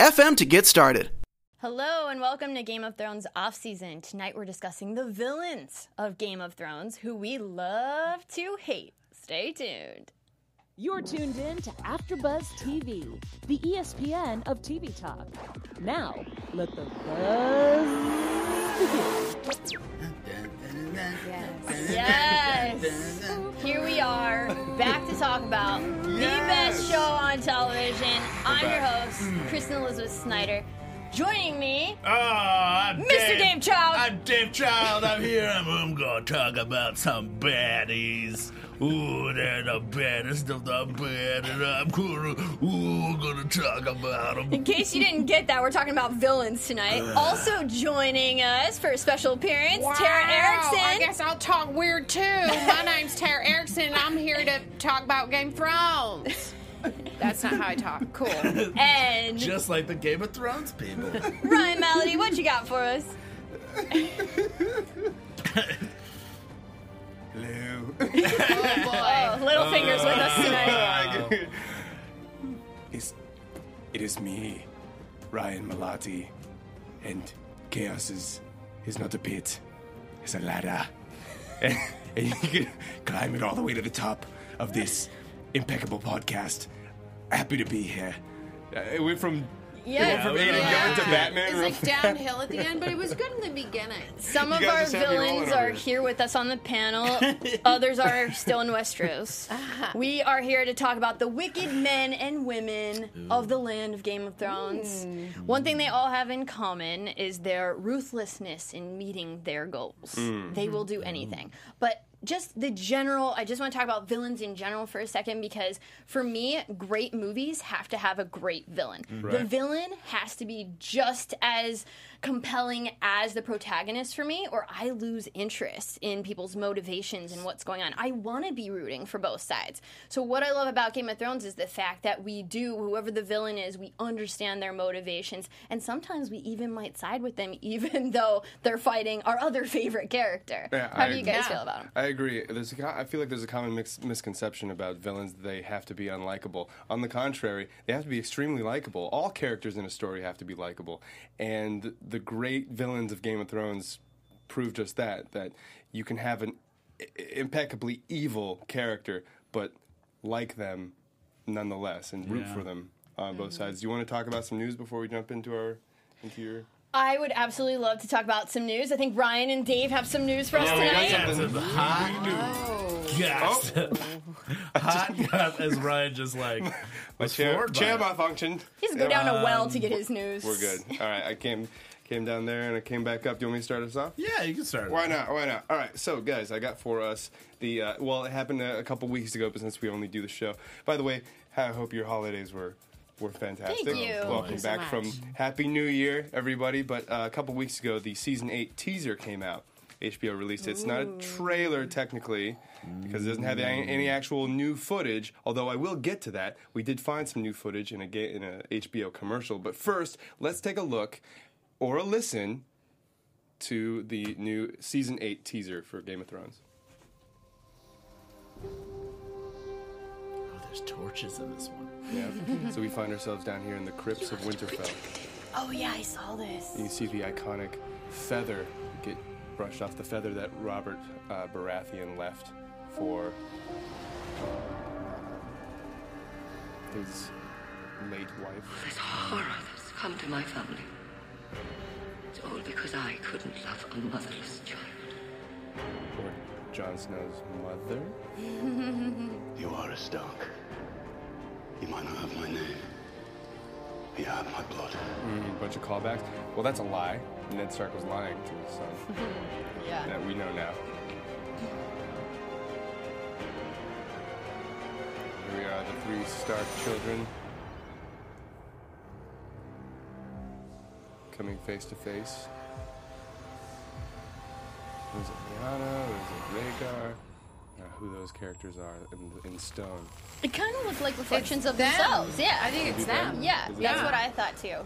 anchor.fm to get started. Hello and welcome to Game of Thrones off season. Tonight we're discussing the villains of Game of Thrones who we love to hate. Stay tuned. You're tuned in to AfterBuzz TV, the ESPN of TV talk. Now, let the buzz begin. Yes. Here we are, back to talk about the best show on television. I'm your host, mm. Kristen Elizabeth Snyder. Joining me, Ah, I'm Mr. Dave Child. I'm Dave Child. I'm here. I'm, I'm gonna talk about some baddies. Ooh, they're the baddest of the bad, and I'm gonna, ooh, gonna talk about them. in case you didn't get that, we're talking about villains tonight. Also joining us for a special appearance, Tara Erickson. I guess I'll talk weird too. My name's Tara Erickson, and I'm here to talk about Game of Thrones. That's not how I talk. Cool. And Just like the Game of Thrones people. Ryan Malaty, what you got for us? Hello. Oh boy. Oh, Littlefinger's with us oh, tonight. it's, it is me, Ryan Malaty, and chaos is, is not a pit, it's a ladder. and, and you can climb it all the way to the top of this impeccable podcast. Happy to be here. Uh, it went from, Yeah, it went from Aiden Yeah. To Batman. It's real like downhill at the end, but it was good in the beginning. Some You of guys our just have me rolling villains over are here. here with us on the panel. Others are still in Westeros. Uh-huh. We are here to talk about the wicked men and women of the land of Game of Thrones. Hmm. One thing they all have in common is their ruthlessness in meeting their goals. Hmm. They will do anything. But just the general, I just want to talk about villains in general for a second because for me, great movies have to have a great villain. Mm-hmm. The villain has to be just as compelling as the protagonist for me, or I lose interest in people's motivations and what's going on. I want to be rooting for both sides. So, what I love about Game of Thrones is the fact that we do, whoever the villain is, we understand their motivations, and sometimes we even might side with them, even though they're fighting our other favorite character. Yeah, How I do you guys feel about them? I agree. There's a, I feel like there's a common mix, misconception about villains that they have to be unlikable. On the contrary, they have to be extremely likable. All characters in a story have to be likable. And the great villains of Game of Thrones prove just that that you can have an i- impeccably evil character but like them nonetheless and root Yeah. for them on both mm-hmm. sides. Do you want to talk about some news before we jump into our into your I would absolutely love to talk about some news. I think Ryan and Dave have some news for us we got tonight. something. Some hot oh. gossip. Oh. hot gossip as Ryan just like My chair, chair it. malfunctioned. He has to go down a um, well to get his news. We're good. All right, I came came down there and I came back up. Do you want me to start us off? Yeah, you can start. Why not? Why not? All right, so guys, I got for us the uh, well, it happened a, a couple weeks ago, but since we only do the show. By the way, I hope your holidays were were fantastic. Thank you. Welcome Thank you so back much. from Happy New Year, everybody. But uh, a couple weeks ago, the season eight teaser came out. HBO released it. It's not a trailer technically because it doesn't have any, any actual new footage. Although I will get to that. We did find some new footage in a ga- in a HBO commercial. But first, let's take a look or a listen to the new season eight teaser for Game of Thrones. Oh, there's torches in this one. Yeah. so we find ourselves down here in the crypts of Winterfell. Oh yeah, I saw this. And you see the iconic feather get brushed off the feather that Robert uh, Baratheon left for his late wife. This horror that's come to my family. It's all because I couldn't love a motherless child. Or Jon Snow's mother. You are a Stark. You might not have my name. but You have my blood. Mm, bunch of callbacks. Well, that's a lie. Ned Stark was lying to his son. Yeah. that we know now. Here we are, the three Stark children. Coming face to face. Was it Lyanna? Was it Rhaegar? Uh, who those characters are in, in stone. It kind of looked like reflections of them. themselves. Yeah. I think it's them. Yeah, Is that's them? what I thought too.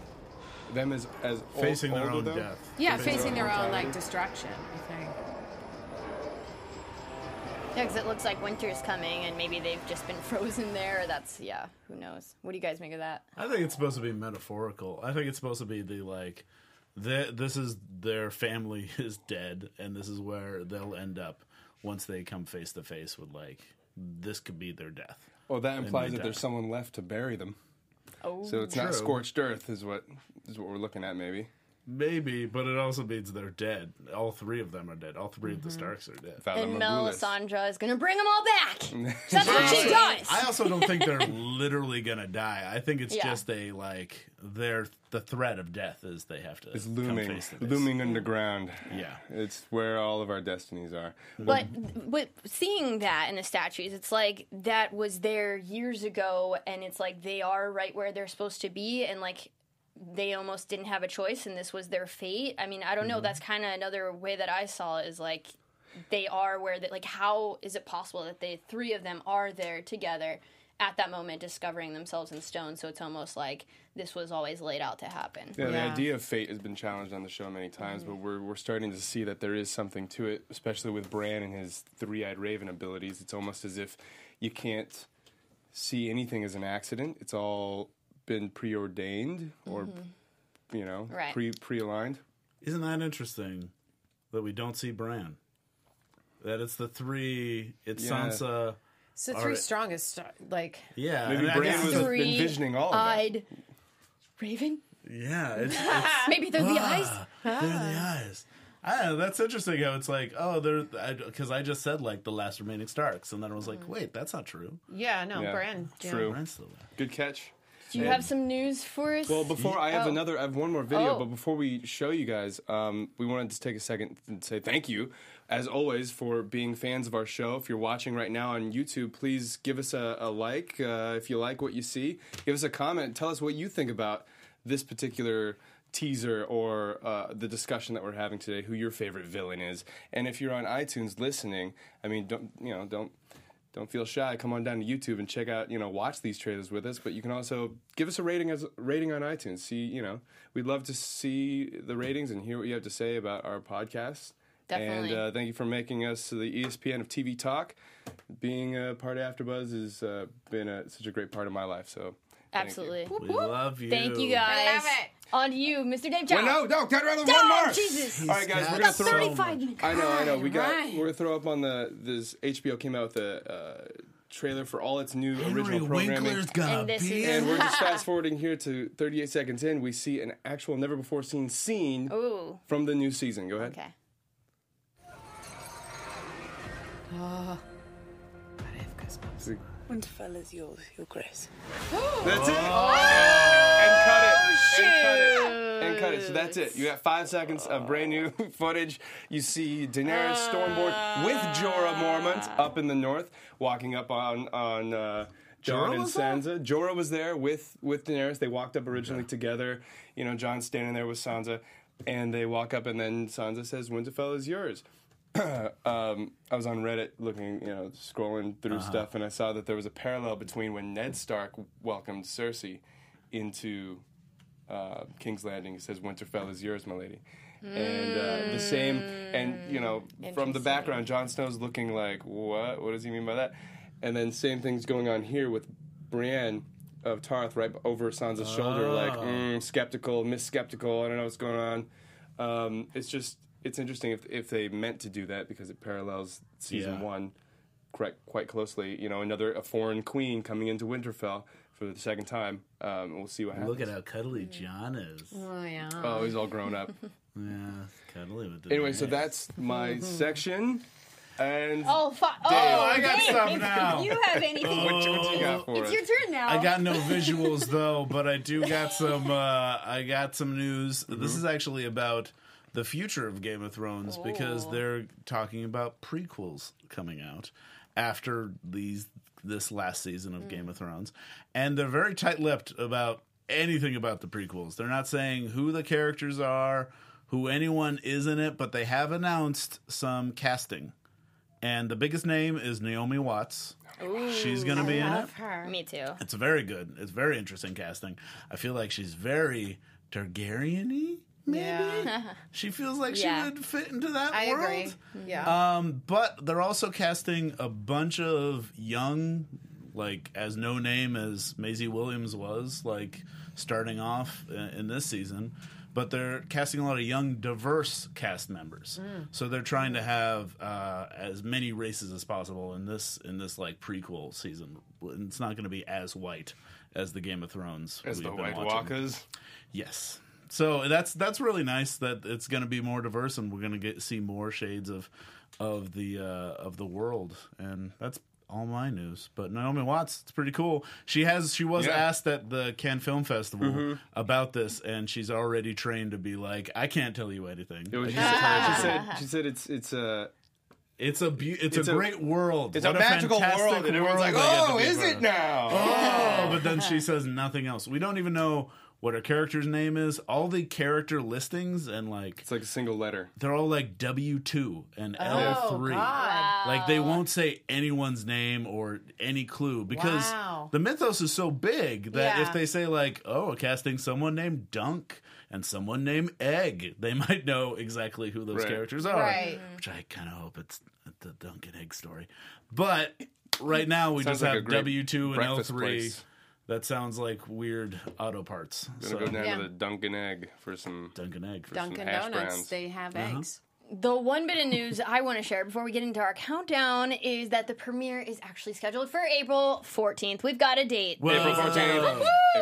Them as as ol- Facing their own though? death. Yeah, Facing facing their their own own like destruction. I think. Yeah, because it looks like winter's coming, and maybe they've just been frozen there. That's yeah. Who knows? What do you guys make of that? I think it's supposed to be metaphorical. I think it's supposed to be the like, the, this is their family is dead, and this is where they'll end up once they come face to face with like this could be their death. Well, that implies they that there's someone left to bury them. Oh, So it's not scorched earth, is what is what we're looking at, maybe. Maybe, but it also means they're dead. All three of them are dead. All 3 of the mm-hmm. Starks are dead. Valar and Melisandre is gonna bring them all back. That's what she does. I also don't think they're literally gonna die. I think it's Yeah. just a like they're the threat of death is they have to It's come looming, face to face. looming underground. Yeah. It's where all of our destinies are. But but seeing that in the statues, it's like that was there years ago, and it's like they are right where they're supposed to be, and like they almost didn't have a choice, and this was their fate. I mean, I don't know. Mm-hmm. That's kind of another way that I saw it is like they are where they like. How is it possible that the three of them are there together? At that moment, discovering themselves in stone, so it's almost like this was always laid out to happen. Yeah, the idea of fate has been challenged on the show many times, but mm-hmm. we're, we're starting to see that there is something to it, especially with Bran and his three eyed raven abilities. It's almost as if you can't see anything as an accident. It's all been preordained or, mm-hmm. you know, Right. pre pre aligned. Isn't that interesting that we don't see Bran? That it's the three. It's Yeah. Sansa. It's the three right. strongest. Like Yeah, Maybe Bran guess- was envisioning all of that. eyed raven. Yeah, it's, it's Maybe they're the ah, eyes. ah, they're the ah. eyes. I know, that's interesting how it's like, oh, they're because I, just said like the last remaining Starks, and then I was like, mm-hmm. wait, that's not true. yeah, no, Yeah, Bran. yeah. true. Bran's still there. Good catch. Do you have some news for us? Well, before I have Oh. another, I have one more video. Oh. But before we show you guys, um, we wanted to take a second and say thank you, as always, for being fans of our show. If you're watching right now on YouTube, please give us a, a like uh, if you like what you see. Give us a comment. Tell us what you think about this particular teaser or uh, the discussion that we're having today. Who your favorite villain is, and if you're on iTunes listening, I mean, don't you know? Don't don't feel shy. Come on down to YouTube and check out, you know, watch these trailers with us. But you can also give us a rating as rating on iTunes. See, you know, we'd love to see the ratings and hear what you have to say about our podcast. Definitely. And uh, thank you for making us the ESPN of TV talk. Being a part of AfterBuzz has uh, been a, such a great part of my life. So thank you. Absolutely. We love you. Thank you guys. I love it. On to you, Mr. Dave Wait, Jones. no, no, got rather No, one more. Jesus. All right, guys, we're gonna got throw. 35 minutes. I know, I know. We got. right. We're gonna throw up on the this HBO came out with a uh, trailer for all its new Henry original programming. Winkler's got And a this is- And we're just fast forwarding here to 38 seconds in. We see an actual, never before seen scene Ooh. from the new season. Go ahead. Okay. Winterfell is yours, Your Grace. That's it. And cut it. And cut it. And cut it. So that's it. You got five seconds of brand new footage. You see Daenerys Stormborn with Jorah Mormont up in the north, walking up on on uh, Jon Jorah and was there? Sansa. Jorah was there with with Daenerys. They walked up originally together. You know, Jon's standing there with Sansa, and they walk up, and then Sansa says, "Winterfell is yours." um, I was on Reddit looking, you know, scrolling through Uh-huh. stuff, and I saw that there was a parallel between when Ned Stark welcomed Cersei into uh, King's Landing. He says, "Winterfell is yours, my lady," and uh, the same. And you know, from the background, Jon Snow's looking like, "What? What does he mean by that?" And then same thing's going on here with Brienne of Tarth right over Sansa's shoulder, like Oh. mm, skeptical, miss skeptical. I don't know what's going on. Um, it's just it's interesting if if they meant to do that because it parallels season Yeah. one quite quite closely. You know, another a foreign queen coming into Winterfell for the second time. Um, we'll see what happens. Look at how cuddly Jon is. Oh yeah. Oh, he's all grown up. Yeah, cuddly with the anyway, so that's my section. And Oh, fuck. Oh, I got Dave, stuff now. You have anything? what, you- what you got for it's us? your turn now. I got no visuals though, but I do got some. Uh, I got some news. Mm-hmm. This is actually about the future of Game of Thrones because Oh. they're talking about prequels coming out after these this last season of Game of mm. Thrones, and they're very tight-lipped about anything about the prequels. They're not saying who the characters are, who anyone is in it, but they have announced some casting. And the biggest name is Naomi Watts. She's going to be in it. Her. Me too. It's very good. It's very interesting casting. I feel like she's very Targaryen-y. Maybe Yeah. she feels like Yeah. she would fit into that I world. agree. Yeah. Um, but they're also casting a bunch of young, like as no name as Maisie Williams was, like starting off in, in this season. But they're casting a lot of young, diverse cast members. So they're trying to have uh, as many races as possible in this in this like prequel season. It's not going to be as white as the Game of Thrones As we've the been White watching. Walkers. Yes. So that's that's really nice that it's going to be more diverse and we're going to get see more shades of of the uh, of the world and that's all my news. But Naomi Watts, it's pretty cool. She has she was Yeah. asked at the Cannes Film Festival about this and she's already trained to be like I can't tell you anything. It was, she, just- said, she said she said it's it's a it's a be- it's, It's a a- great world. it's What a magical fantastic world, and everyone's like, oh, is it now? Oh, but then she says nothing else. We don't even know what her character's name is. All the character listings and like It's like a single letter. they're all like W two and oh, L three. God. Like they won't say anyone's name or any clue because Wow. the mythos is so big that Yeah. if they say like, "Oh, a casting someone named Dunk and someone named Egg," they might know exactly who those Right. characters are. Right. Mm-hmm. Which I kind of hope it's the Dunk and Egg story. But right now we Sounds just like have W two and L breakfast three. Place. That sounds like weird auto parts. Gonna So, go down Yeah. to the Dunkin' Egg for some. Dunk and Egg. Dunkin' hash Donuts, browns. they have Uh-huh. eggs. The one bit of news I want to share before we get into our countdown is that the premiere is actually scheduled for April 14th. We've got a date. Whoa. April 14th.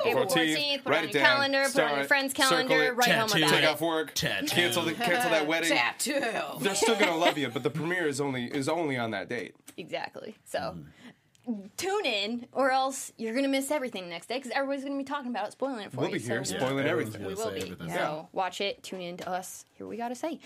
April 14th. Put it Write on it your down. calendar, put it Start on your it. friend's Circle calendar, it. write home Tattoo. about Take it. off work. Tattoo. Cancel the cancel that wedding. Tattoo. They're still gonna love you, but the premiere is only is only on that date. Exactly. So Mm. Tune in, or else you're going to miss everything next day because everybody's going to be talking about it, spoiling it for We'll you. be here So spoiling everyone's everything. we will be. everything. So watch it, tune in to us. Here we got to say.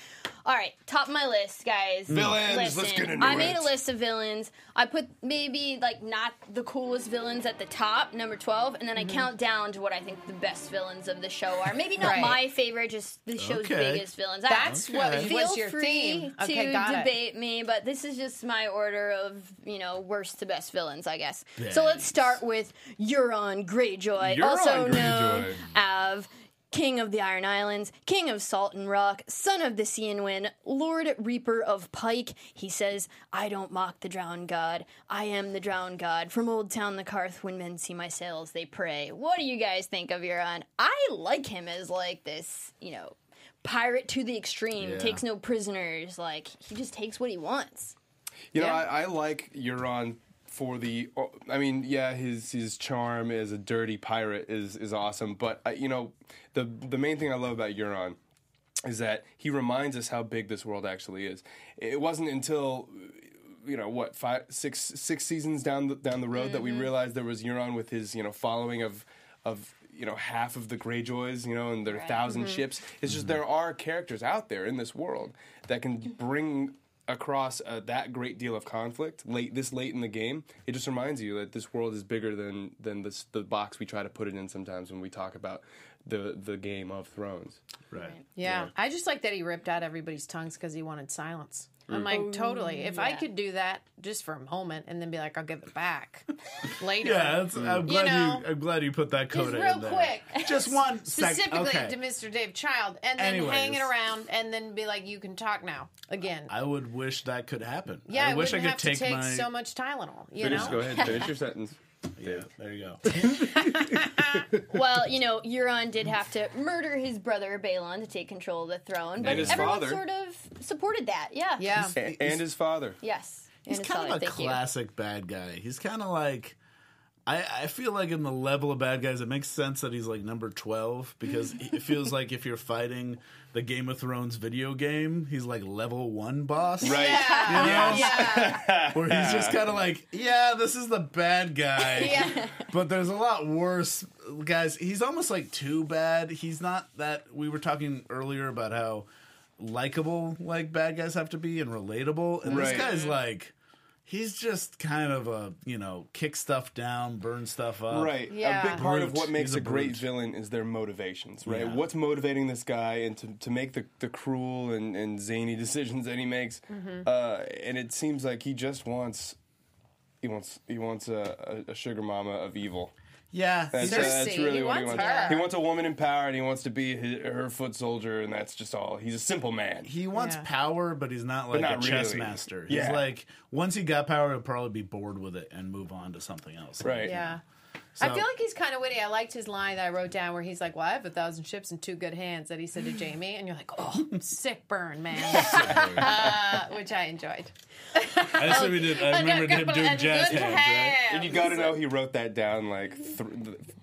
All right, top of my list, guys. Villains, let's get into I made it. a list of villains. I put maybe like not the coolest villains at the top, number twelve, and then I mm-hmm. count down to what I think the best villains of the show are. Maybe not Right. my favorite, just the show's Okay. biggest villains. That's I, what Okay. was Feel your free theme. to Okay, got it. debate me, but this is just my order of you know worst to best villains, I guess. So let's start with Euron Greyjoy, Euron also known Greyjoy. as King of the Iron Islands, King of Salt and Rock, Son of the Sea and Wind, Lord Reaper of Pike. He says, I don't mock the drowned god. I am the drowned god. From Old Town the Qarth, when men see my sails, they pray. What do you guys think of Euron? I like him as like this, you know, pirate to the extreme, Yeah. takes no prisoners. Like, he just takes what he wants. You know, I, I like Euron for the. oh, I mean, yeah, his his charm as a dirty pirate is is awesome. But I, you know, the the main thing I love about Euron is that he reminds us how big this world actually is. It wasn't until you know what five six six seasons down the, down the road that we mm-hmm. realized there was Euron with his you know following of of you know half of the Greyjoys you know and their 1000 mm-hmm. ships. It's just mm-hmm. there are characters out there in this world that can bring across uh, that great deal of conflict late this late in the game. It just reminds you that this world is bigger than than this the box we try to put it in sometimes when we talk about the the game of Thrones. Right. Yeah. I just like that he ripped out everybody's tongues because he wanted silence. I'm like, totally. If I oh, could do that just for a moment and then be like, I'll give it back later. Yeah, that's, I'm glad you, know, I'm glad you put that just coda real in there. quick. Just one second. Specifically Okay. to Mr. Dave Child, and then Anyways. hang it around, and then be like, "You can talk now." Again, I would wish that could happen. yeah, I I, wish I wouldn't could have to take my. so much Tylenol. You Finish, know, go ahead, finish your sentence. Yeah, there you go. Well, you know, Euron did have to murder his brother Balon to take control of the throne, but And his everyone father. sort of supported that. Yeah. yeah. A- and his father. Yes. He's his kind father, of a thank you. classic bad guy. He's kind of like. I, I feel like in the level of bad guys, it makes sense that he's like number 12 because it feels like if you're fighting the Game of Thrones video game, he's like level one boss. Right. Yeah. yeah. Where he's just kind of like, yeah, this is the bad guy. Yeah. But there's a lot worse guys. He's almost like too bad. He's not that. We were talking earlier about how likable like bad guys have to be and relatable, and this guy's like. He's just kind of a you know kick stuff down, burn stuff up. Right. Yeah. A big part of what makes a, a great brute. villain is their motivations, right? Yeah. What's motivating this guy and to, to make the, the cruel and, and zany decisions that he makes. Mm-hmm. Uh, and it seems like he just wants he wants he wants a, a, a sugar mama of evil. Yeah, That's, uh, that's really he what he wants wants. her. He wants a woman in power, and he wants to be his, her foot soldier, and that's just all. He's a simple man. he wants Yeah. power, but he's not like not a chess really. master. He's like once he got power, he'll probably be bored with it and move on to something else. Right. Yeah. So- I feel like he's kind of witty. I liked his line that I wrote down where he's like, "Well, I have a thousand ships and two good hands." That he said to Jamie, and you're like, "Oh, sick burn, man," uh, which I enjoyed. I said we did. I remembered him doing jazz good hands. Right? And you got to know he wrote that down like, th-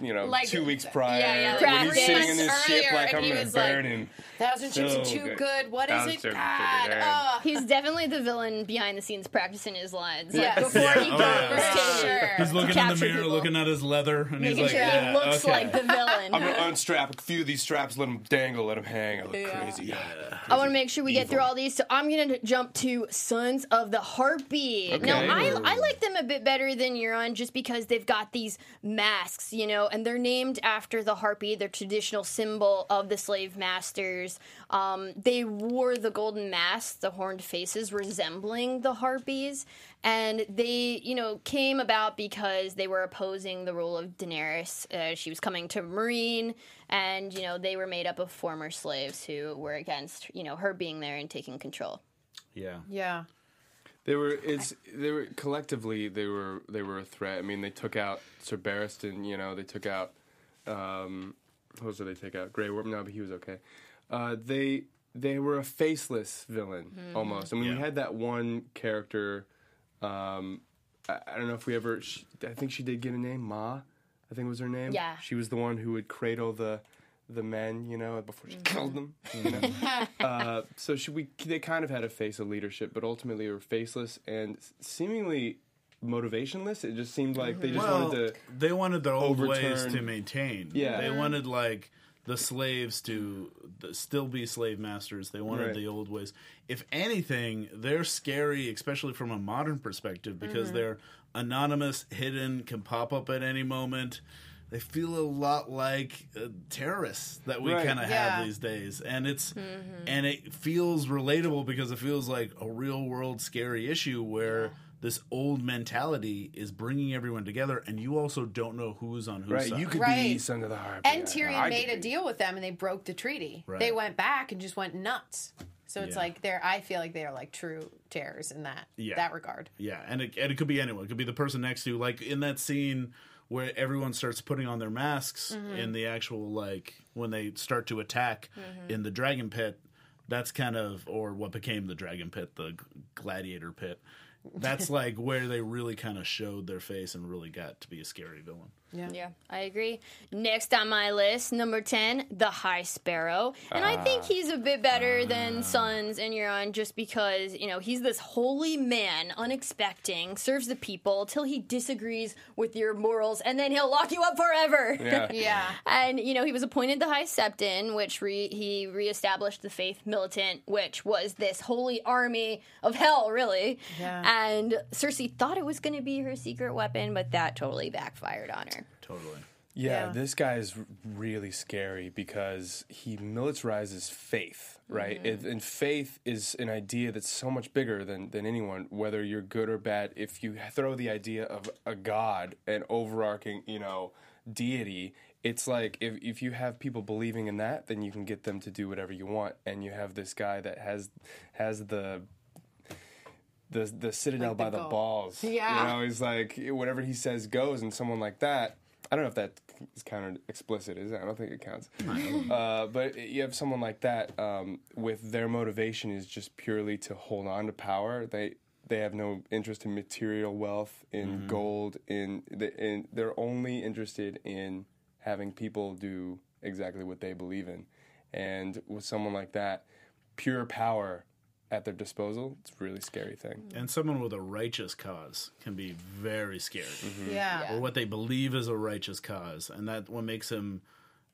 you know, Like- two weeks prior. yeah, yeah, like when he's three sitting in his ship earlier, like and I'm he gonna was like, burn him. Thousand ships and So two good. good. What is Thousand it? ships and God. good. Oh. He's definitely the villain behind the scenes practicing his lines. Like Yes. before Yeah, he oh, goes yeah. to For sure. He's looking in the capture mirror, people. looking at his leather, and he's making like, sure yeah, he looks okay. like the villain. I'm gonna unstrap a few of these straps, let them dangle, let them hang. I look Yeah. crazy. I want to make sure we get through all these, so I'm going to jump to Sons of the Heartbeat. Now, Okay. I, I like them a bit better than Euron just because they've got these masks, you know, and they're named after the Harpy, their traditional symbol of the slave masters. Um, they wore the golden masks, the horned faces resembling the Harpies, and they, you know, came about because they were opposing the rule of Daenerys. Uh, she was coming to Meereen, and, you know, they were made up of former slaves who were against, you know, her being there and taking control. Yeah. Yeah. They were it's they were collectively they were they were a threat. I mean, they took out Sir Barristan. You know, they took out um, who else did they take out? Grey Worm. No, but he was okay. Uh, they they were a faceless villain almost. I mean, we had that one character. Um, I, I don't know if we ever. She, I think she did get a name. Ma, I think was her name. Yeah. She was the one who would cradle the the men, you know, before she mm-hmm. killed them. You mm-hmm. know? uh, so she, we, they kind of had a face of leadership, but ultimately were faceless and seemingly motivationless. It just seemed like they just mm-hmm. Well, wanted to. they wanted their old ways to maintain. Yeah. They wanted like the slaves to th- still be slave masters. They wanted Right. the old ways. If anything, they're scary, especially from a modern perspective, because they're anonymous, hidden, can pop up at any moment. They feel a lot like uh, terrorists that we Right. kind of Yeah. have these days, and it's and it feels relatable because it feels like a real world scary issue where this old mentality is bringing everyone together, and you also don't know who's on whose Right, side. you could be Right. son of the harp. And yeah. Tyrion I made a deal with them, and they broke the treaty. Right. They went back and just went nuts. So it's Yeah. like they're. I feel like they are like true terrors in that Yeah. that regard. Yeah, and it, and it could be anyone. It could be the person next to you. Like in that scene where everyone starts putting on their masks Mm-hmm. in the actual like when they start to attack Mm-hmm. in the dragon pit. That's kind of or what became the dragon pit, the gladiator pit. That's like where they really kind of showed their face and really got to be a scary villain. Yeah. Yeah, I agree. Next on my list, number 10, the High Sparrow. And I think ah. he's a bit better ah. than Sons and Euron just because, you know, he's this holy man, unexpecting, serves the people till he disagrees with your morals, and then he'll lock you up forever. Yeah. Yeah. And you know he was appointed the High Septon, which re- he reestablished the Faith Militant, which was this holy army of hell, really. Yeah. And Cersei thought it was going to be her secret weapon, but that totally backfired on her. Totally. Yeah, Yeah. this guy is really scary because he militarizes faith, right? Mm-hmm. It- and faith is an idea that's so much bigger than, than anyone, whether you're good or bad. If you throw the idea of a god, an overarching, you know, deity, it's like if, if you have people believing in that, then you can get them to do whatever you want. And you have this guy that has has the the the citadel Like the by the goal. balls. Yeah. You know, he's like whatever he says goes, and someone like that. I don't know if that is counted explicit. Is it? I don't think it counts. uh, but you have someone like that um, with their motivation is just purely to hold on to power. They they have no interest in material wealth, in gold, in, the, in they're only interested in having people do exactly what they believe in. And with someone like that, pure power at their disposal, it's a really scary thing. And someone with a righteous cause can be very scary. Mm-hmm. Yeah. Or what they believe is a righteous cause. And that what makes him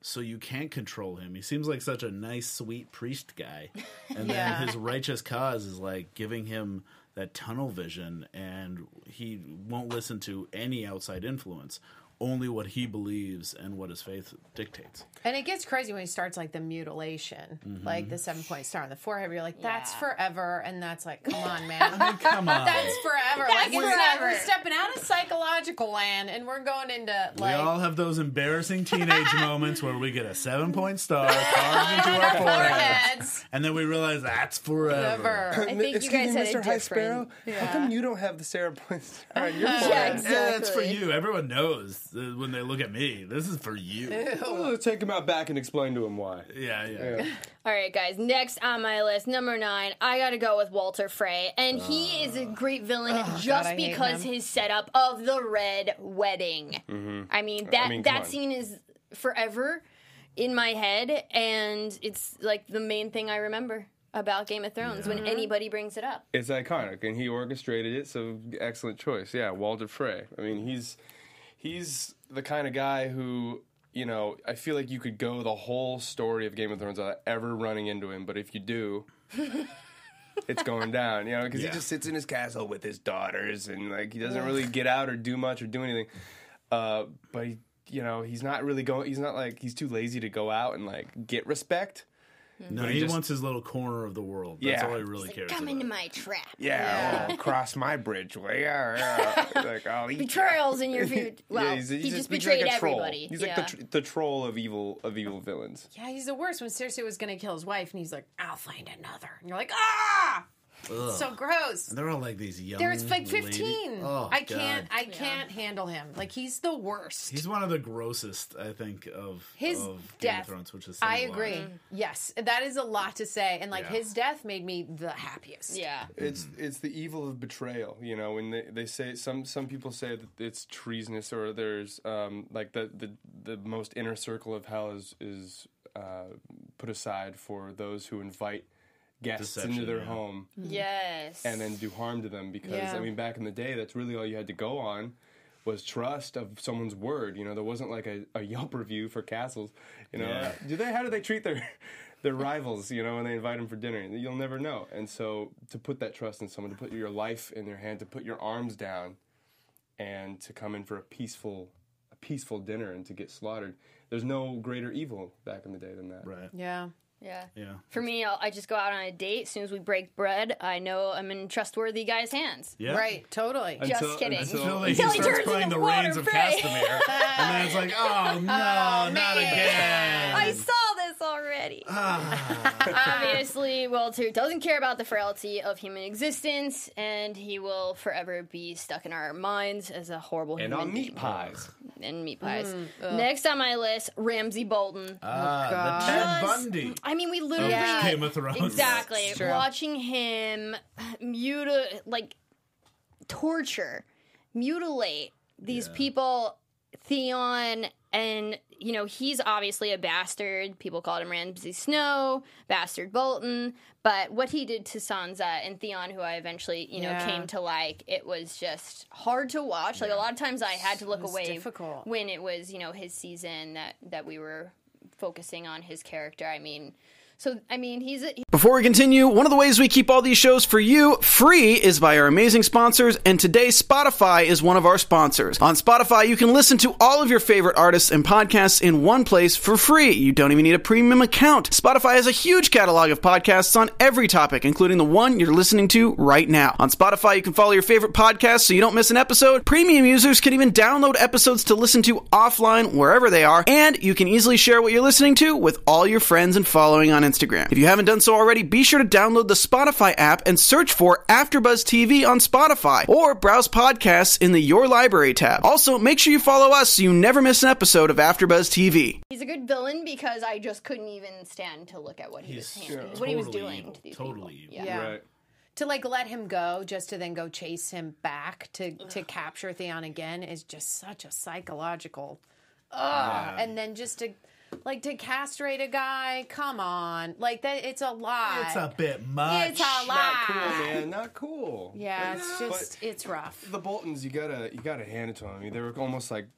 so you can't control him. He seems like such a nice, sweet priest guy. And Yeah. then his righteous cause is like giving him that tunnel vision, and he won't listen to any outside influence. Only what he believes and what his faith dictates. And it gets crazy when he starts like the mutilation, like the seven point star on the forehead. Where you're like, that's Yeah. forever, and that's like, come on, man. Come on. That's forever. That's like it's not- forever. we're stepping out of psychological land, and we're going into Like... We all have those embarrassing teenage moments where we get a seven point star carved into our foreheads, foreheads. and then we realize that's forever. Forever. I think you guys me, said Mr. it High Sparrow. different. How come you don't have the Sarah Point star on your Yeah, forehead? Yeah, it's for you. Everyone knows uh, Uh, when they look at me. This is for you. Oh, take him out back and explain to him why. Yeah, yeah. All right, guys. Next on my list, number nine, I gotta go with Walter Frey, and he ah. is a great villain just God, because him. his setup of the Red Wedding. Mm-hmm. I mean that mean, that on. scene is forever in my head, and it's like the main thing I remember about Game of Thrones when mm-hmm. anybody brings it up. It's iconic, and he orchestrated it. So excellent choice. Yeah, Walter Frey. I mean, he's he's the kind of guy who you know. I feel like you could go the whole story of Game of Thrones without ever running into him, but if you do. It's going down, you know, because Yeah. he just sits in his castle with his daughters, and like he doesn't really get out or do much or do anything. Uh, but he, you know, he's not really going. He's not like he's too lazy to go out and like get respect. No, he, he just- wants his little corner of the world. That's Yeah. all he really cares Come about. into my trap. Yeah, oh, cross my bridge. Well, yeah, yeah. like I'll eat you. Betrayals in your future. Well, Yeah, he's- he he's just betrayed like everybody. He's yeah. like the, tr- the troll of evil of evil villains. Yeah, he's the worst. When Cersei was going to kill his wife, and he's like, "I'll find another," and you're like, "Ah, It's so gross." And they're all like these young. There's like 15. Oh, I can't. God. I can't handle him. Like he's the worst. He's one of the grossest, I think, of his of Game death. of Thrones, which is. I saying a lot. agree. Yes, that is a lot to say. And like Yeah. his death made me the happiest. yeah. It's it's the evil of betrayal. You know, when they, they say some some people say that it's treasonous or there's um, like the, the the most inner circle of hell is is uh, put aside for those who invite guests Deception, into their yeah. home mm-hmm. Yes. and then do harm to them because Yeah. I mean back in the day that's really all you had to go on was trust of someone's word. You know, there wasn't like a, a Yelp review for castles. You know, Yeah. do they? How do they treat their their rivals? You know, when they invite them for dinner, you'll never know. And so, to put that trust in someone, to put your life in their hand, to put your arms down, and to come in for a peaceful a peaceful dinner and to get slaughtered. There's no greater evil back in the day than that. Right. Yeah. Yeah. Yeah. For me, I'll, I just go out on a date. As soon as we break bread, I know I'm in trustworthy guy's hands. Yeah. Right. Totally. Just kidding. until- Until he Until he starts turns playing into the Rains of Castamere, and then it's like, oh no, not oh, man. again. I saw this already. Obviously, Walter doesn't care about the frailty of human existence, and he will forever be stuck in our minds as a horrible And human on meat being. pies. And meat pies. Next on my list, Ramsay Bolton. Ah, the Ted Just- Bundy. I mean, we literally Yeah. Game of Thrones. exactly It's true. watching him mutilate, like torture, mutilate these Yeah. people, Theon, and you know he's obviously a bastard. People called him Ramsay Snow, bastard Bolton. But what he did to Sansa and Theon, who I eventually you know Yeah. came to like, it was just hard to watch. Like a lot of times, I had to look away difficult. when it was you know his season that that we were focusing on his character. I mean. So I mean, he's a, before we continue, one of the ways we keep all these shows for you free is by our amazing sponsors, and today Spotify is one of our sponsors. On Spotify, you can listen to all of your favorite artists and podcasts in one place for free. You don't even need a premium account. Spotify has a huge catalog of podcasts on every topic, including the one you're listening to right now. On Spotify, you can follow your favorite podcasts so you don't miss an episode. Premium users can even download episodes to listen to offline wherever they are, and you can easily share what you're listening to with all your friends and following on Instagram. If you haven't done so already, be sure to download the Spotify app and search for AfterBuzz TV on Spotify or browse podcasts in the Your Library tab. Also, make sure you follow us so you never miss an episode of AfterBuzz TV. He's a good villain because I just couldn't even stand to look at what he was He's handling, yeah, what he was doing evil, to these totally people. evil. Yeah. Yeah. Right. To like let him go just to then go chase him back to to capture Theon again is just such a psychological. Ugh. And then just to like to castrate a guy, come on. Like that it's a lot. It's a bit much. It's a lot. Not cool, man. Not cool. Yeah, it's But- just it's rough. the Boltons, you gotta you gotta hand it to them. I mean, they were almost like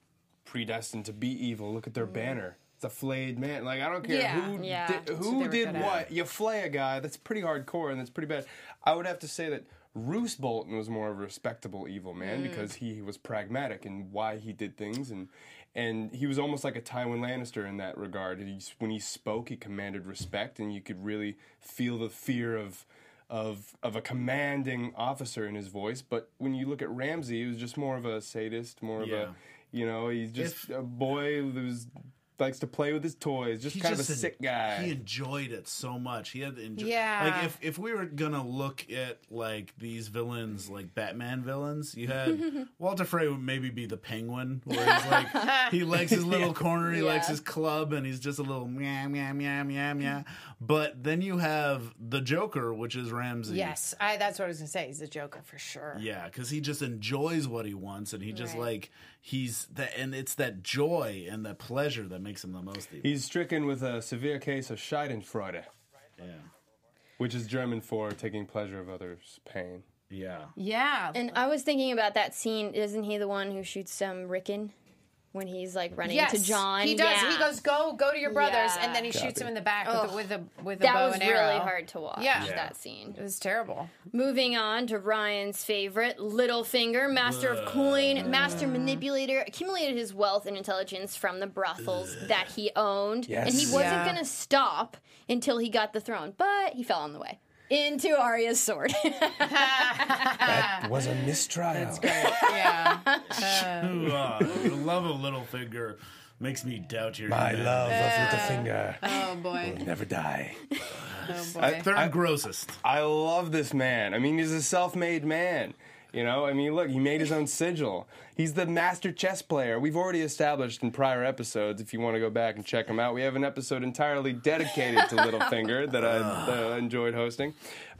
predestined to be evil. Look at their banner. It's a flayed man. Like I don't care Yeah. who Yeah. did, what who they did good at. what. You flay a guy. That's pretty hardcore and that's pretty bad. I would have to say that Roose Bolton was more of a respectable evil man Mm. because he was pragmatic in why he did things, and and he was almost like a Tywin Lannister in that regard. He, when he spoke, he commanded respect, and you could really feel the fear of. Of, of a commanding officer in his voice, but when you look at Ramsay, he was just more of a sadist, more of Yeah. a, you know, he's just If- a boy who's likes to play with his toys, just He kind just of a en- sick guy. He enjoyed it so much. He had enjoy- Yeah. Like if if we were gonna look at like these villains, like Batman villains, you had Walter Frey would maybe be the Penguin, where he's like he likes his little corner, he likes his club, and he's just a little meow meow meow meow meow. But then you have the Joker, which is Ramsay. Yes, I, that's what I was gonna say. He's a Joker for sure. Yeah, because he just enjoys what he wants, and he just Right. like he's that, and it's that joy and that pleasure that makes him the most evil. He's stricken with a severe case of Schadenfreude, yeah, which is German for taking pleasure of others' pain. yeah. Yeah, And I was thinking about that scene. Isn't he the one who shoots um, Rickon when he's like running yes, to Jon? He does. Yeah. He goes, "Go, go to your brothers," Yeah. and then he shoots him in the back Ugh. with a with a with a That bow was and really hard to watch. Yeah. that scene. It was terrible. Moving on to Ryan's favorite, Littlefinger, master of coin, master manipulator, accumulated his wealth and intelligence from the brothels that he owned, and he wasn't Yeah. going to stop until he got the throne, but he fell on the way into Arya's sword. That was a mistrial. That's great. Yeah. Ooh, ah, the love of Littlefinger makes me doubt your My humanity. love of Littlefinger oh boy. will never die. Oh boy. I- Third grossest. I love this man. I mean, he's a self-made man. You know, I mean, look, he made his own sigil. He's the master chess player. We've already established in prior episodes. If you want to go back and check him out, we have an episode entirely dedicated to Littlefinger that I uh, enjoyed hosting.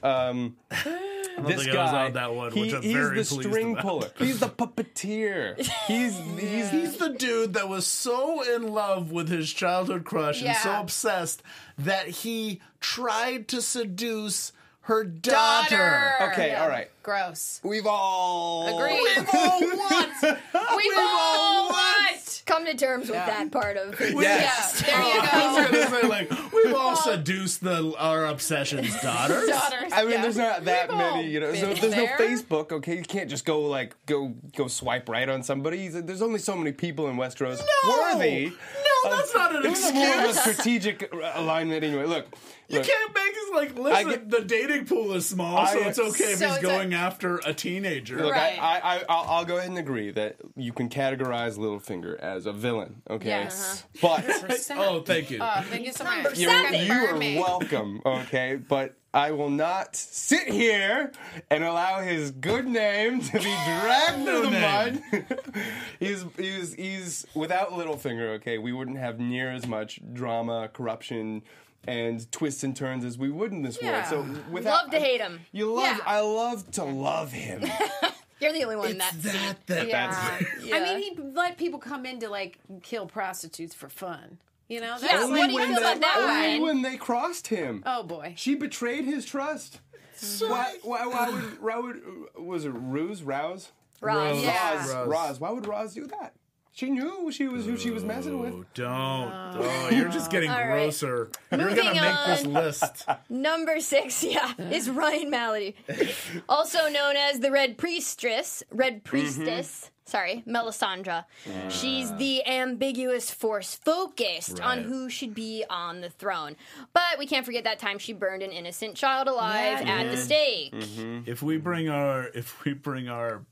Um, this I was guy, on that one, he- which I'm he's very the string about. puller. He's the puppeteer. He's he's He's the dude that was so in love with his childhood crush and so obsessed that he tried to seduce her daughter. Okay, all right. Gross. We've all Agreed. We've all what? We've all what? Come to terms with that part of his Yes. Yeah. There you I go. was gonna say like we've all seduced the our obsession's daughters. Daughters. I mean, yeah. there's not that We've all many. You know, so been there's no. Facebook. Okay, you can't just go like go go swipe right on somebody. There's only so many people in Westeros worthy. No, that's not an It was more of a excuse. strategic alignment anyway. Look, You look, can't make it like listen. get- the dating pool is small, so it's okay if he's it's a- going after a teenager. Look, Right. I, I, I, I'll, I'll go ahead and agree that you can categorize Littlefinger as a villain. Okay, Yes. but Oh, thank you. Oh, thank you so much. you're, You're welcome. Okay, but I will not sit here and allow his good name to be dragged through the name. mud. he's he's he's without Littlefinger. Okay, we wouldn't have near as much drama, corruption. And twists and turns as we would in this Yeah. world. So without Love to hate him. you love. Yeah. I love to love him. You're the only one It's that's that that Yeah. Yeah. I mean, he let people come in to like kill prostitutes for fun. You know? Yeah, That's what like, do you feel they, about that only one? when they crossed him. oh boy. She betrayed his trust. Why, why, why would, why would, was it Ruse, Rouse? Roz. Yeah. Roz, Roz. Why would Roz do that? She knew she was who she was messing with. Oh, don't. Oh, you're just getting All right. grosser. You're Moving gonna make this on. list. Number six, yeah, is Ryan Malaty, also known as the Red Priestess. Red mm-hmm. Priestess. Sorry, Melisandre. She's the ambiguous force focused on Right. who should be on the throne. But we can't forget that time she burned an innocent child alive Yeah. at the stake. Mm-hmm. If we bring our if we bring our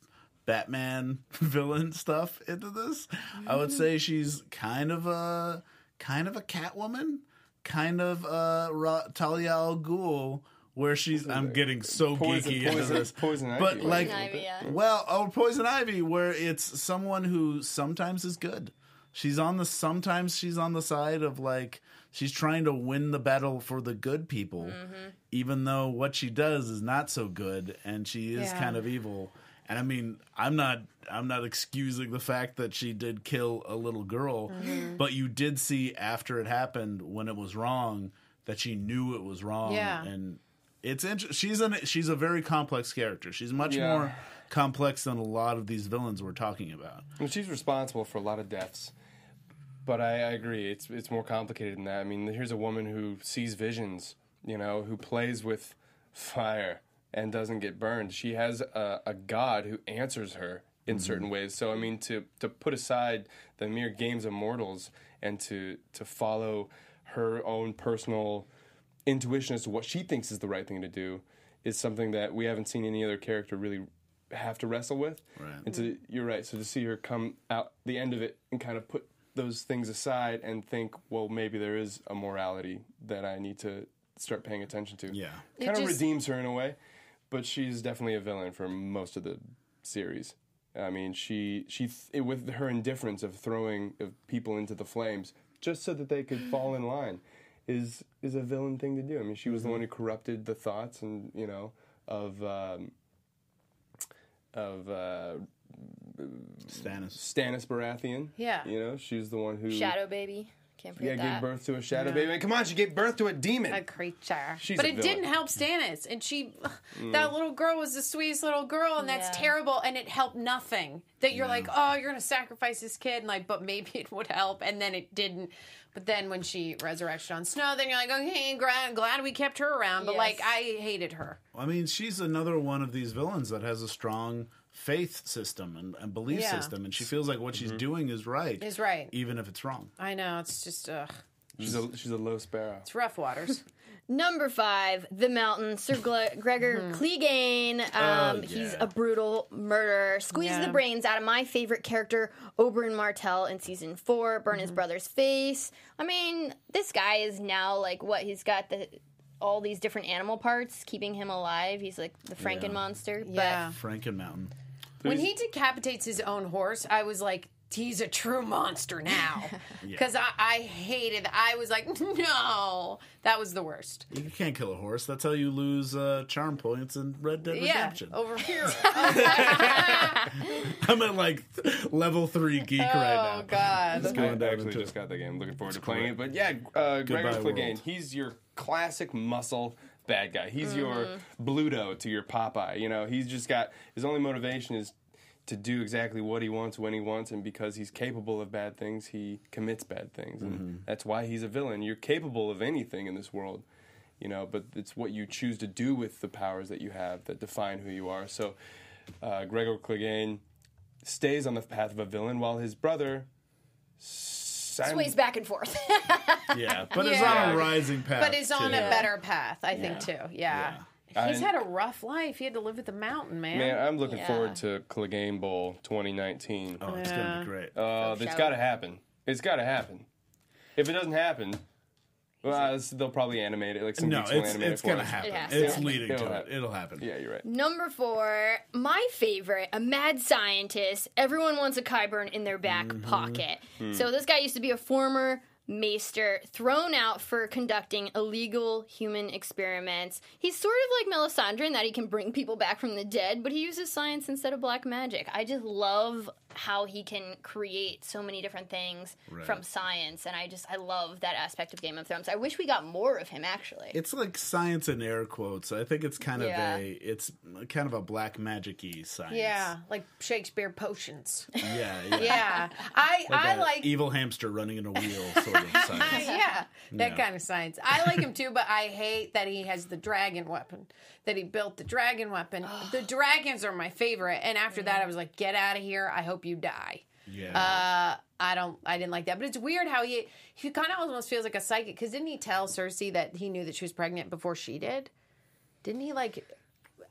Batman villain stuff into this, I would say she's kind of a kind of a Catwoman, kind of a Ra- Talia al Ghul, where she's. I'm getting so Poison- geeky into poison- this, poison ivy, but like, Poison ivy, yeah. well, oh, poison ivy, where it's someone who sometimes is good. She's on the sometimes she's on the side of like she's trying to win the battle for the good people, mm-hmm. even though what she does is not so good and she is Yeah. kind of evil. And I mean, I'm not I'm not excusing the fact that she did kill a little girl, mm-hmm. but you did see after it happened when it was wrong that she knew it was wrong Yeah. and it's inter- she's an she's a very complex character. She's much Yeah. more complex than a lot of these villains we're talking about. And she's responsible for a lot of deaths. But I, I agree, it's it's more complicated than that. I mean, here's a woman who sees visions, you know, who plays with fire and doesn't get burned. She has a, a god who answers her in Mm-hmm. certain ways. So I mean, to to put aside the mere games of mortals and to to follow her own personal intuition as to what she thinks is the right thing to do is something that we haven't seen any other character really have to wrestle with. Right. And to you're right. So to see her come out the end of it and kind of put those things aside and think, well, maybe there is a morality that I need to start paying attention to. Yeah. It Kind of just- redeems her in a way, but she's definitely a villain for most of the series. I mean, she she th- with her indifference of throwing of people into the flames just so that they could fall in line is is a villain thing to do. I mean, she was the one who corrupted the thoughts and you know of um, of uh, Stannis. Stannis Baratheon. Yeah. you know, she's the one who Shadow baby. Can't forget yeah that. gave birth to a shadow baby. And come Jon, she gave birth to a demon. a creature. She's but a it villain. didn't help Stannis, and she, that little girl was the sweetest little girl, and that's Yeah. terrible, and it helped nothing. That you're like, oh, you're gonna sacrifice this kid, and like, but maybe it would help, and then it didn't. But then when she resurrected on Snow, then you're like, okay, glad, glad we kept her around, but Yes. like, I hated her. I mean, she's another one of these villains that has a strong faith system and, and belief Yeah. system, and she feels like what she's mm-hmm. doing is right. Is right. even if it's wrong. I know it's just, ugh, She's a she's a low sparrow. it's rough waters. Number five, The Mountain, Sir Gle- Gregor mm-hmm. Clegane. Oh, um, He's yeah. a brutal murderer. Squeezes Yeah. the brains out of my favorite character, Oberyn Martell, in season four. Burn his mm-hmm. brother's face. I mean, this guy is now like what? He's got the all these different animal parts keeping him alive. He's like the Franken monster. yeah. Franken Mountain. When he decapitates his own horse, I was like, he's a true monster now. Because I, I hated, I was like, no, that was the worst. You can't kill a horse. That's how you lose uh, charm points in Red Dead Yeah, Redemption. over here. I'm at like level three geek right now. Oh, God. Just I going down actually into just it. got the game. Looking forward to playing it. But yeah, uh, Gregor Goodbye, Clegane. world. He's your classic muscle bad guy. He's your Mm-hmm. Bluto to your Popeye. You know, he's just got his only motivation is to do exactly what he wants when he wants, and because he's capable of bad things, he commits bad things, and Mm-hmm. that's why he's a villain. You're capable of anything in this world. You know, but it's what you choose to do with the powers that you have that define who you are. So, uh, Gregor Clegane stays on the path of a villain, while his brother Sam- Sways back and forth. Yeah, but it's on a rising path. But is on too. a better path, I think, too. Yeah. He's I- had a rough life. He had to live at the mountain, man. Man, I'm looking Yeah. forward to Clegane Bowl 2019. Oh, it's gonna be great. Uh, it's show. got to happen. It's got to happen. If it doesn't happen, well, it's- they'll probably animate it. Like some no, geeks will it's animate it's it for gonna us. happen. It has It's to. leading It'll to it. happen. It'll happen. Yeah, you're right. Number four, my favorite, a mad scientist. Everyone wants a Qyburn in their back Mm-hmm. pocket. Hmm. So this guy used to be a former maester thrown out for conducting illegal human experiments. He's sort of like Melisandre in that he can bring people back from the dead, but he uses science instead of black magic. I just love how he can create so many different things from science, and I just I love that aspect of Game of Thrones. I wish we got more of him actually. It's like science in air quotes. I think it's kind of a it's kind of a black magic-y science. yeah, like Shakespeare potions. yeah, yeah. yeah. I, Like I a like evil hamster running in a wheel sort of science. yeah, that Yeah. kind of science. I like him too, but I hate that he has the dragon weapon. That he built the dragon weapon. the dragons are my favorite, and after that, I was like, "Get out of here! I hope you die." Yeah. Uh, I don't. I didn't like that, but it's weird how he he kind of almost feels like a psychic. Because didn't he tell Cersei that he knew that she was pregnant before she did? Didn't he like?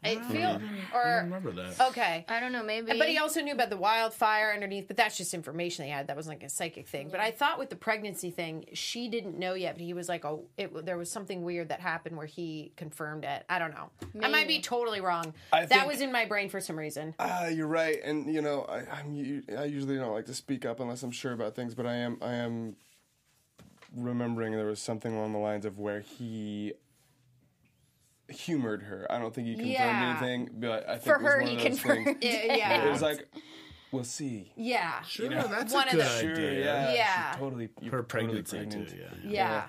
I feel I don't or remember that. okay. I don't know, maybe. But he also knew about the wildfire underneath, but that's just information they had. That was like a psychic thing. But I thought with the pregnancy thing, she didn't know yet, but he was like, oh, it, there was something weird that happened where he confirmed it. I don't know. I might be totally wrong. I that think- was in my brain for some reason. Ah, you're right, and you know, I, I'm u- I usually don't like to speak up unless I'm sure about things, but I am I am remembering there was something along the lines of where he humored her. I don't think he confirmed Yeah. anything, but I think For it was her, one he confirmed. things- Yeah. yeah. It was like, we'll see. yeah. Sure, that's one a of good the- Sure, idea. yeah, she Yeah. totally. you're Her totally pregnant. too. Yeah. Yeah.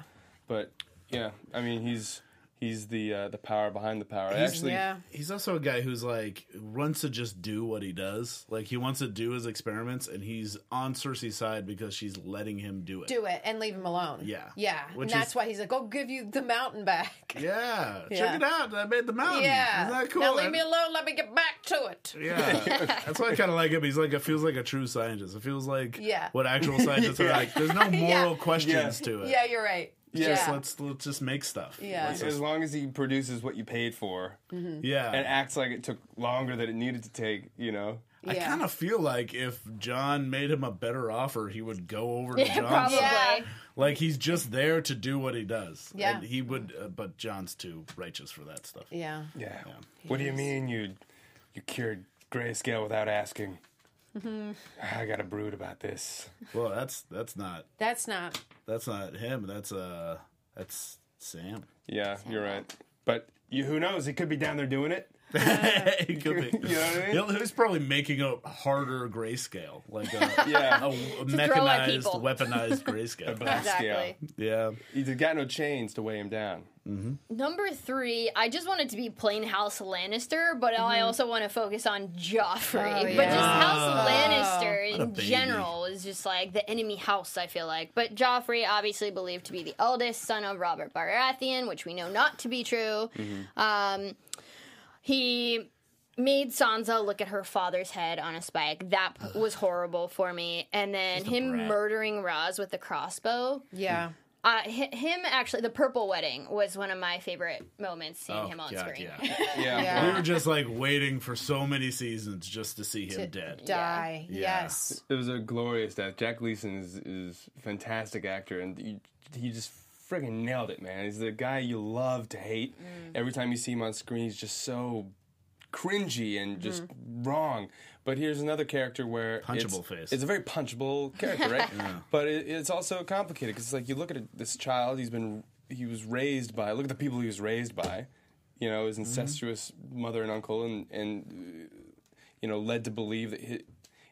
But yeah, I mean, he's He's the uh, the power behind the power. He's- Actually, yeah. He's also a guy who's like wants to just do what he does. Like he wants to do his experiments, and he's on Cersei's side because she's letting him do it. Do it and leave him alone. Yeah. Yeah. Which and that's is- why he's like, I'll give you the mountain back. Yeah, Yeah. check it out. I made the mountain. Yeah. Isn't that cool? Now leave And- me alone. Let me get back to it. Yeah, that's why I kind of like him. He's like, it feels like a true scientist. It feels like Yeah. what actual scientists are like. There's no moral questions to it. Yeah, you're right. Just Yeah. let's let's just make stuff. Yeah. Let's as long as he produces what you paid for, yeah. and acts like it took longer than it needed to take, you know. I Yeah. kind of feel like if Jon made him a better offer, he would go over to Yeah, Jon's probably. Yeah. Like he's just there to do what he does. Yeah. And he would, uh, but Jon's too righteous for that stuff. Yeah. Yeah. What do you mean you you cured grayscale without asking? I got a brood about this. Well, that's that's not That's not. that's not him. That's uh that's Sam. Yeah, you're right. But you, who knows? He could be down there doing it. he could be. You know what I mean? He'll- He's probably making a harder grayscale, like a, Yeah. a, a mechanized, weaponized grayscale. Exactly. yeah, He's got no chains to weigh him down. Mm-hmm. Number three, I just want it to be plain House Lannister, but I mm-hmm. also want to focus on Joffrey. Oh, But yeah. just House ah. Lannister in general is just like the enemy house, I feel like. But Joffrey, obviously believed to be the eldest son of Robert Baratheon, which we know not to be true. Mm-hmm. Um, he made Sansa look at her father's head on a spike. That p- was horrible for me. And then him brat. murdering Ros with the crossbow. Yeah. Uh, hi- him actually, the purple wedding was one of my favorite moments seeing Oh, him on God, screen. yeah. Yeah. Yeah. we were just like waiting for so many seasons just to see him To dead. Die. Yeah. Yes. It was a glorious death. Jack Gleeson is is a fantastic actor, and he, he just friggin' nailed it, man. He's the guy you love to hate. Mm. Every time you see him on screen, he's just so cringy and just mm-hmm. wrong. But here's another character where Punchable it's, face. It's a very punchable character, right? But it, it's also complicated because it's like you look at it, this child. He's been he was raised by. Look at the people he was raised by. You know, his mm-hmm. incestuous mother and uncle, and and you know, led to believe that he,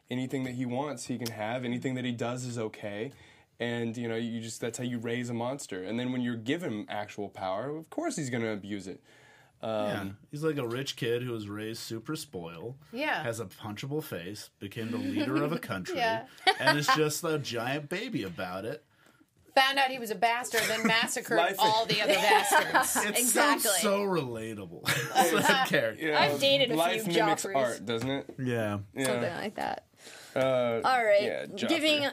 anything that he wants, he can have. Anything that he does is okay. And you know, you just that's how you raise a monster. And then when you're given actual power, of course he's going to abuse it. Yeah. He's like a rich kid who was raised super spoiled. Yeah. Has a punchable face, became the leader of a country, Yeah. and is just a giant baby about it. Found out he was a bastard, then massacred Life- all the other bastards. It Exactly. sounds so relatable. that character. You know, I've dated a few life mimics Joffreys. art, doesn't it? Yeah. Yeah. Something like that. Uh, All right. Yeah, Joffrey. Giving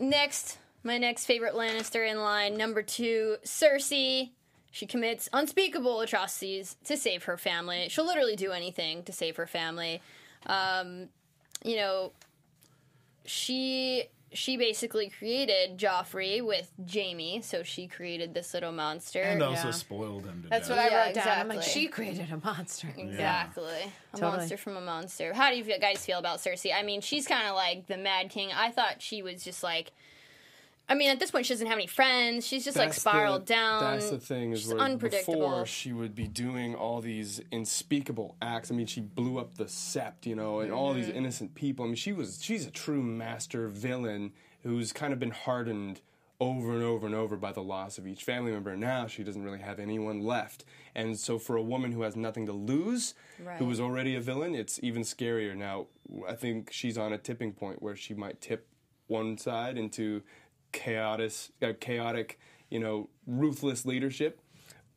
next, my next favorite Lannister in line, number two, Cersei. She commits unspeakable atrocities to save her family. She'll literally do anything to save her family. Um, you know, she she basically created Joffrey with Jaime, so she created this little monster. And also Yeah. spoiled him to That's death. what I Yeah, wrote down. I'm like, she created a monster. Exactly. A Totally. monster from a monster. How do you guys feel about Cersei? I mean, she's kind of like the Mad King. I thought she was just like. I mean, at this point, she doesn't have any friends. She's just like That's spiraled the, down. That's the thing is She's where unpredictable. before she would be doing all these unspeakable acts. I mean, she blew up the Sept, you know, and all these Mm-hmm. innocent people. I mean, she was she's a true master villain who's kind of been hardened over and over and over by the loss of each family member. Now she doesn't really have anyone left, and so for a woman who has nothing to lose, who was already a villain, it's even scarier now. I think she's on a tipping point where she might tip one side into chaotic, uh, chaotic, you know, ruthless leadership,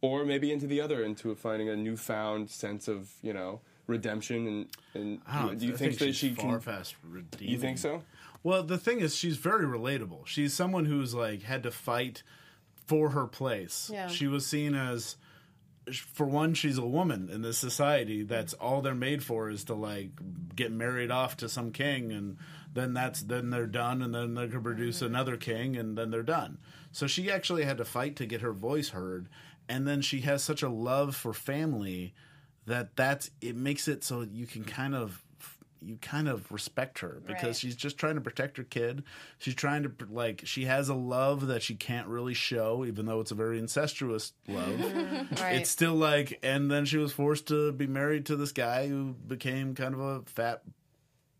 or maybe into the other, into finding a newfound sense of, you know, redemption. And, and I don't, you I think, that she's she far can? past redeeming? You think so? Well, the thing is, she's very relatable. She's someone who's like had to fight for her place. Yeah. She was seen as, for one, she's a woman in this society. That's all they're made for is to like get married off to some king, and then that's then they're done, and then they can produce mm-hmm. another king, and then they're done. So she actually had to fight to get her voice heard, and then she has such a love for family that that's it makes it so you can kind of you kind of respect her because Right. she's just trying to protect her kid. She's trying to like she has a love that she can't really show, even though it's a very incestuous love. Right. It's still like, and then she was forced to be married to this guy who became kind of a fat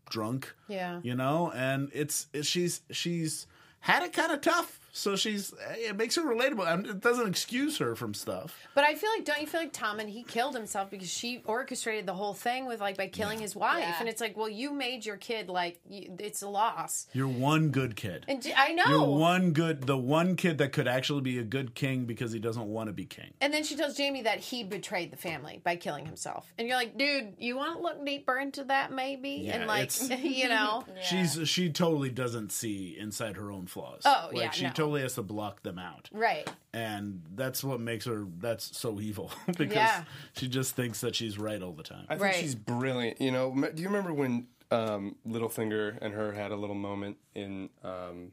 drunk. Yeah. you know, and it's, it's she's she's had it kind of tough. So she's it makes her relatable. It doesn't excuse her from stuff. But I feel like, don't you feel like Tommen he killed himself because she orchestrated the whole thing with like by killing his wife, Yeah. and it's like, well, you made your kid like it's a loss. You're one good kid. And I know. You're one good, the one kid that could actually be a good king because he doesn't want to be king. And then she tells Jaime that he betrayed the family by killing himself. And you're like, dude, you want to look deeper into that maybe? Yeah, and like, you know, She's she totally doesn't see inside her own flaws. Oh, like yeah, she no. totally has to block them out, right. and that's what makes her that's so evil because Yeah. she just thinks that she's right all the time. I think Right. she's brilliant. You know, do you remember when um, Littlefinger and her had a little moment in? Um,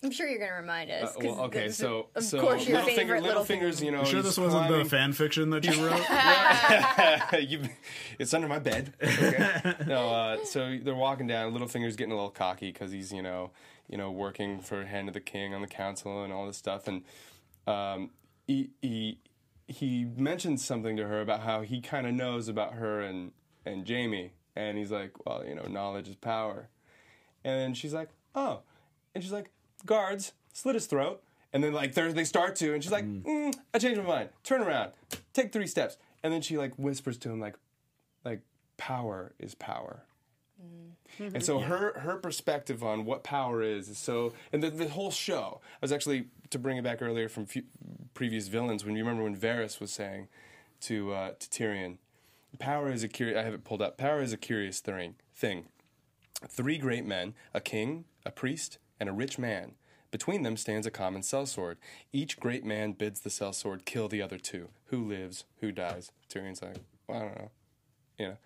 I'm sure you're gonna remind us. uh, 'cause well, okay, this so of so course your Littlefinger, favorite little Littlefinger's, you know, You sure he's this wasn't climbing- the fan fiction that you wrote? you, it's under my bed. Okay. no, uh, so they're walking down. Littlefinger's getting a little cocky because he's you know you know working for Hand of the King on the council and all this stuff, and um, he he he mentions something to her about how he kind of knows about her and and Jaime, and he's like, well, you know, knowledge is power, and she's like, oh, and she's like, guards, slit his throat. And then like they start to, and she's like, mm, "I changed my mind. Turn around, take three steps." And then she like whispers to him like, "Like power is power." And so her her perspective on what power is is so, and the, the whole show. I was actually to bring it back earlier from few, previous villains when you remember when Varys was saying to uh, to Tyrion, "Power is a curious." I have it pulled up. Power is a curious thing. Thing. Three great men, a king, a priest, and a rich man. Between them stands a common sellsword. Each great man bids the sellsword kill the other two. Who lives? Who dies? Tyrion's like, well, I don't know. You know.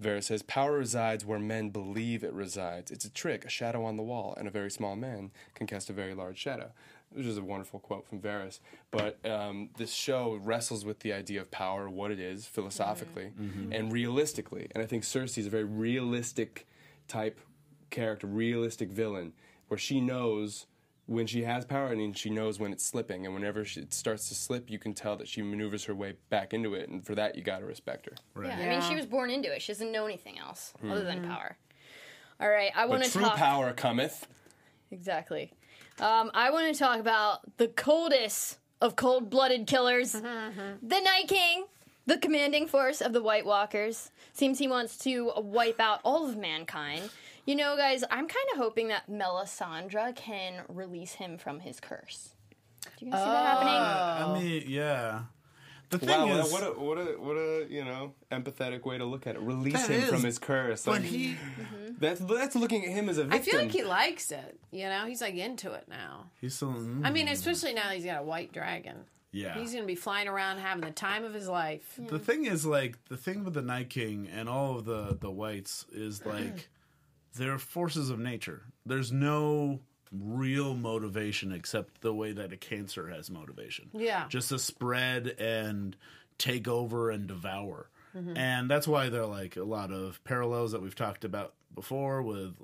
Varys says, Power resides where men believe it resides. It's a trick, a shadow on the wall, and a very small man can cast a very large shadow. Which is a wonderful quote from Varys. But um, this show wrestles with the idea of power, what it is, philosophically, and realistically. And I think Cersei is a very realistic type character, realistic villain, where she knows when she has power and she knows when it's slipping. And whenever she, it starts to slip, you can tell that she maneuvers her way back into it. And for that, you got to respect her. Yeah, I mean, she was born into it. She doesn't know anything else other than Mm-hmm. power. All right, I want to true talk power cometh. exactly. Um, I want to talk about the coldest of cold-blooded killers, Mm-hmm. the Night King, the commanding force of the White Walkers. Seems he wants to wipe out all of mankind. You know, guys, I'm kind of hoping that Melisandre can release him from his curse. Do you guys see that happening? I mean, yeah. The thing Wow, is, what a what a what a you know empathetic way to look at it. Release him is, from his curse. but Like, he, that's that's looking at him as a victim. I feel like he likes it. You know, he's like into it now. he's still. mm, I mean, especially now he's got a white dragon. yeah. He's gonna be flying around having the time of his life. The thing is, like, the thing with the Night King and all of the the whites is like they're forces of nature. There's no real motivation except the way that a cancer has motivation. Yeah. just to spread and take over and devour. Mm-hmm. And that's why there are like a lot of parallels that we've talked about before with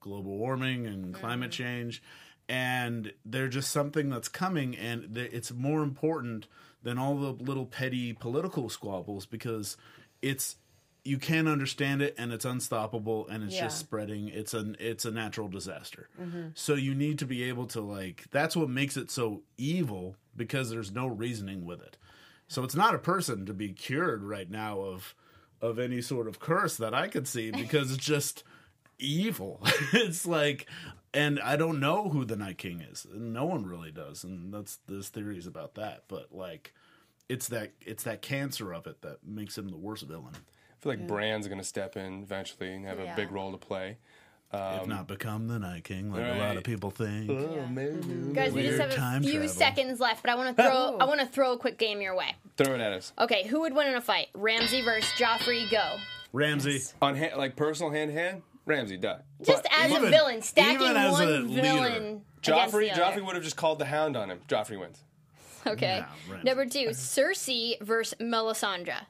global warming and climate change. And they're just something that's coming, and th- it's more important than all the little petty political squabbles because it's you can't understand it and it's unstoppable and it's Yeah. just spreading. It's an it's a natural disaster. So you need to be able to like that's what makes it so evil because there's no reasoning with it. So it's not a person to be cured right now of of any sort of curse that i could see because it's just evil. It's like and i don't know who the night king is. No one really does and that's there's theories about that but like it's that it's that cancer of it that makes him the worst villain feel like Bran's going to step in eventually and have Yeah. a big role to play. if um, not become the Night King, like a lot of people think. Oh, man. Mm-hmm. Guys, we just have a few travel. seconds left, but I want to throw I want to throw a quick game your way. Throw it at us. Okay, who would win in a fight? Ramsay versus Joffrey. Go. Ramsay, On hand, like personal hand to hand, Ramsay, duh. Just But as a villain, stacking even as one a leader, villain Joffrey. Joffrey would have just called the hound on him. Joffrey wins. Okay. Yeah, Ramsay. Number two, Cersei versus Melisandre.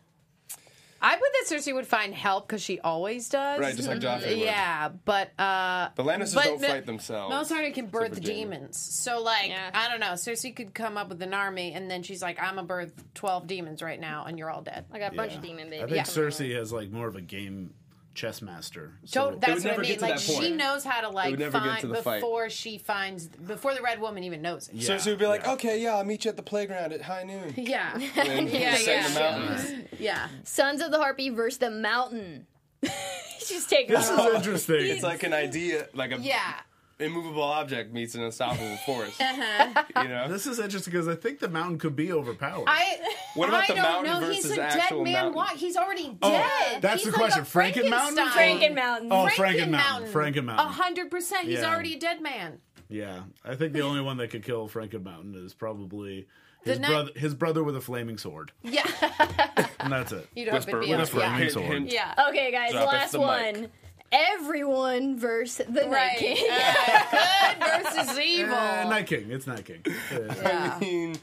I bet that Cersei would find help because she always does. Right, just like Joffrey would. Yeah, but uh, The Lannisters but don't Me- fight themselves. Melisandre can birth for Jaime. demons. So, like, Yeah. I don't know. Cersei could come up with an army, and then she's like, "I'm a birth twelve demons right now, and you're all dead." I got a bunch of demon I babies. think Cersei has like more of a game chess master. So So that's what I never mean. get to Like that point. she knows how to like never get find to the fight. before she finds before the red woman even knows it. So, Yeah, so we'd be like, yeah. okay, yeah, I'll meet you at the playground at high noon. Yeah, And Yeah, set in the yeah. mountains. yeah. Sons of the Harpy versus the Mountain. She's taking this is off. interesting. It's like an idea, like a Yeah. Immovable object meets an unstoppable force. Uh-huh. You know? this is interesting because I think the mountain could be overpowered. I What about I the don't mountain know. He's versus a dead actual man. mountain? Why? He's already dead. Oh, that's He's the like question. a Franken Mountain? Franken Mountain. Oh, Franken Franken Mountain. Franken Mountain. A hundred percent. He's Yeah. already a dead man. yeah, I think the only one that could kill Franken Mountain is probably his night- brother. His brother with a flaming sword, Yeah. and that's it. You'd hope Whisper, it'd be whisper, a, flaming hint, sword. hint. yeah. Okay, guys, Drop last one. mic. One. Everyone versus the Night King. Uh, good versus evil. Uh, Night King. It's Night King. Uh, Yeah. I mean,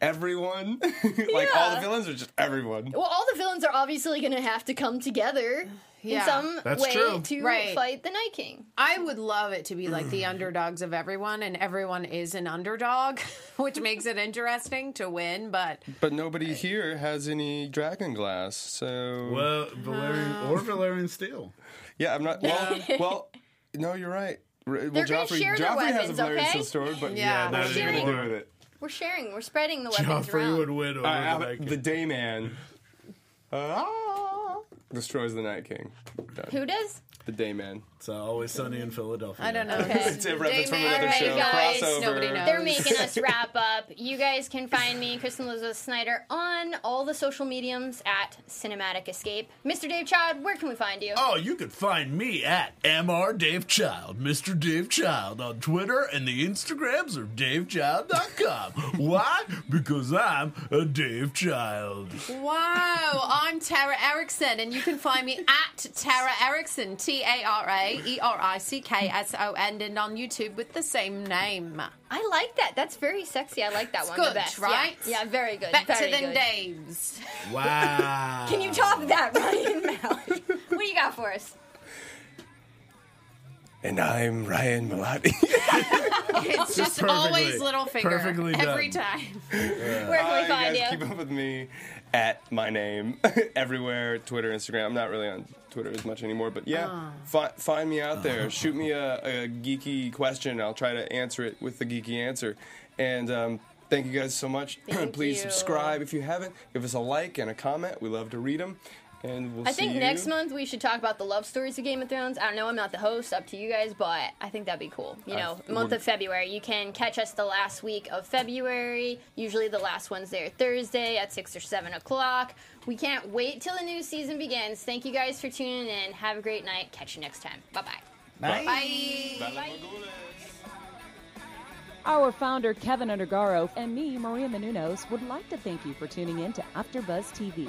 everyone? like all the villains or just everyone? Well, all the villains are obviously going to have to come together Yeah. in some That's way true. to Right. fight the Night King. I would love it to be like the underdogs of everyone, and everyone is an underdog, which makes it interesting to win. But But nobody here has any dragon glass, so well, Valyrian or Valyrian Steel. Yeah, I'm not. Well, well, no, you're right. Well, They're gonna Joffrey, share their Joffrey has a weapons, okay? Steel sword, but Yeah, no, what are you sharing. gonna do it? We're sharing. We're spreading the weapons Joffrey around. would win over Uh, the Night the King. Dayman ah, destroys the Night King. Done. Who does? The Dayman. It's uh, always sunny in Philadelphia. I don't know. Okay. It's a reference from another Alright, show. guys. Crossover. Nobody knows. They're making us wrap up. You guys can find me, Kristen Elizabeth Snyder, on all the social mediums at Cinematic Escape. Mr. Dave Child, where can we find you? Oh, you can find me at Mr. Dave Child, Mr. Dave Child on Twitter, and the Instagrams are DaveChild.com. Why? Because I'm a Dave Child. wow, I'm Tara Erickson, and you can find me at Tara Erickson, T A R A E R I C K S O N, and on YouTube with the same name. I like that. That's very sexy. I like that one good, the best. right? Yeah, yeah very good. Better very than good. Dave's. Wow. Can you top that, Ryan Malaty? what do you got for us? And I'm Ryan Malaty. It's just perfectly- always little finger perfectly every done. time. Where can we you find guys you? keep up with me at my name everywhere Twitter, Instagram. I'm not really on Twitter as much anymore, but yeah, fi- find me out there. Shoot me a, a geeky question. I'll try to answer it with the geeky answer. And um, thank you guys so much. Thank Please you. subscribe if you haven't. Give us a like and a comment. We love to read them. And we'll I see think you. next month we should talk about the love stories of Game of Thrones. I don't know, I'm not the host, up to you guys, but I think that'd be cool. You know, Uh, month of February. You can catch us the last week of February, usually the last Wednesday or Thursday at 6 or 7 o'clock. We can't wait till the new season begins. Thank you guys for tuning in. Have a great night. Catch you next time. Bye bye. Bye. Our founder, Keven Undergaro, and me, Maria Menounos, would like to thank you for tuning in to AfterBuzz TV.